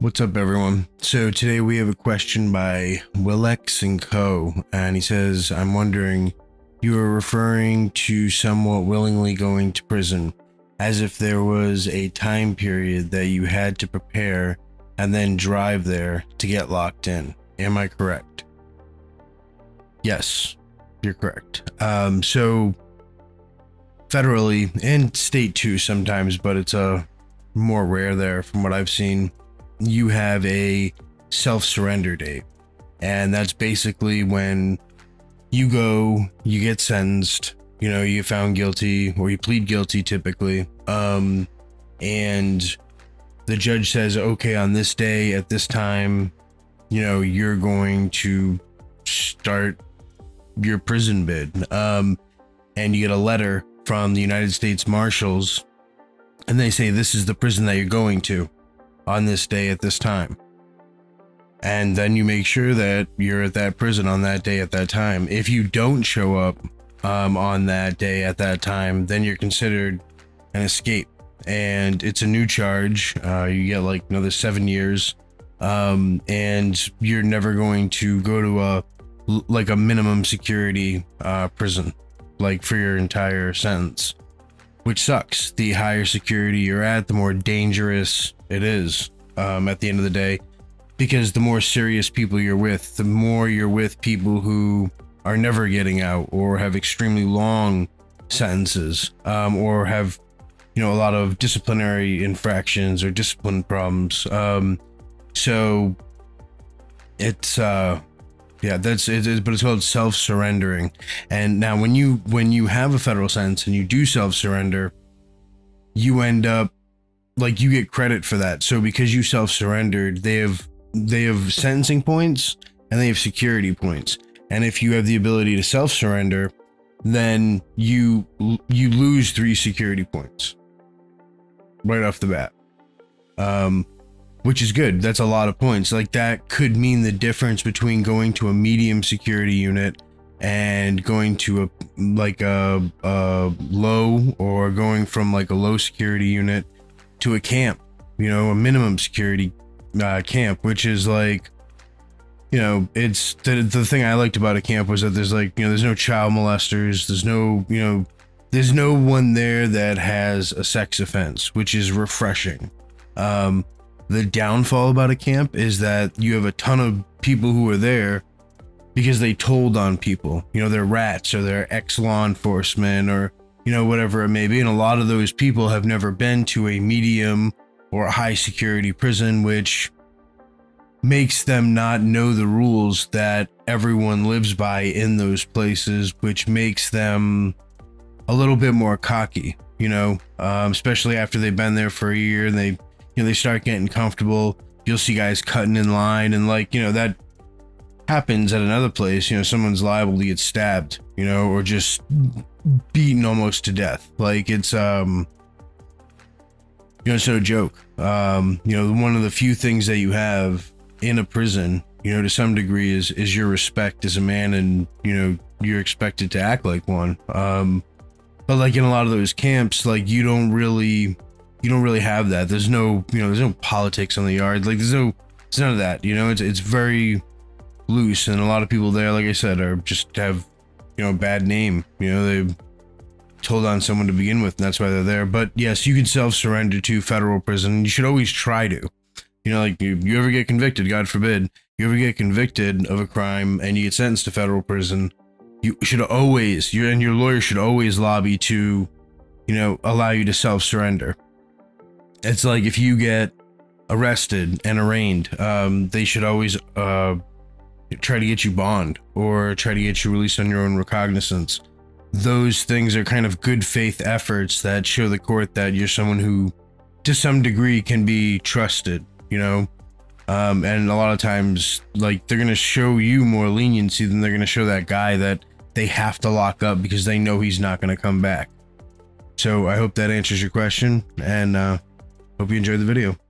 What's up, everyone? So today we have a question by Willex and Co. And he says, I'm wondering, you are referring to somewhat willingly going to prison, as if there was a time period that you had to prepare and then drive there to get locked in. Am I correct? Yes, you're correct. Um, so federally and state too sometimes, but it's a uh, more rare there from what I've seen you have a self surrender date. And that's basically when you go, you get sentenced, you know, you found guilty or you plead guilty typically. Um, and the judge says, okay, on this day at this time, you know, you're going to start your prison bid. Um, and you get a letter from the United States Marshals and they say, this is the prison that you're going to on this day at this time. And then you make sure that you're at that prison on that day at that time. If you don't show up um, on that day at that time, then you're considered an escape. And it's a new charge. Uh, you get like another seven years. Um, and you're never going to go to a like a minimum security uh, prison, like for your entire sentence, which sucks. The higher security you're at, the more dangerous it is um, at the end of the day because the more serious people you're with, the more you're with people who are never getting out or have extremely long sentences um, or have, you know, a lot of disciplinary infractions or discipline problems. Um, so it's, uh, yeah, that's it, but it's called self-surrendering. And now when you when you have a federal sentence and you do self-surrender, you end up like you get credit for that. So because you self-surrendered, they have they have sentencing points and they have security points. And if you have the ability to self-surrender, then you you lose 3 security points right off the bat. Um which is good. That's a lot of points. Like that could mean the difference between going to a medium security unit and going to a like a, a low or going from like a low security unit to a camp, you know, a minimum security uh, camp, which is like, you know, it's the, the thing I liked about a camp was that there's like, you know, there's no child molesters, there's no, you know, there's no one there that has a sex offense, which is refreshing. Um, the downfall about a camp is that you have a ton of people who are there because they told on people. You know, they're rats or they're ex law enforcement or you know, whatever it may be. And a lot of those people have never been to a medium or a high security prison, which makes them not know the rules that everyone lives by in those places, which makes them a little bit more cocky, you know, um, especially after they've been there for a year and they, you know, they start getting comfortable. You'll see guys cutting in line and like, you know, that happens at another place, you know, someone's liable to get stabbed, you know, or just beaten almost to death. Like it's um you know, it's no joke. Um, you know, one of the few things that you have in a prison, you know, to some degree is is your respect as a man and, you know, you're expected to act like one. Um but like in a lot of those camps, like you don't really you don't really have that. There's no, you know, there's no politics on the yard. Like there's no it's none of that, you know, it's it's very loose and a lot of people there, like I said, are just have you know, a bad name. You know, they told on someone to begin with, and that's why they're there. But yes, you can self surrender to federal prison. You should always try to. You know, like you, you ever get convicted, God forbid, you ever get convicted of a crime and you get sentenced to federal prison, you should always, you and your lawyer should always lobby to, you know, allow you to self surrender. It's like if you get arrested and arraigned, um, they should always uh, try to get you bond or try to get you released on your own recognizance. Those things are kind of good faith efforts that show the court that you're someone who, to some degree, can be trusted, you know? Um, and a lot of times, like, they're going to show you more leniency than they're going to show that guy that they have to lock up because they know he's not going to come back. So I hope that answers your question and uh, hope you enjoyed the video.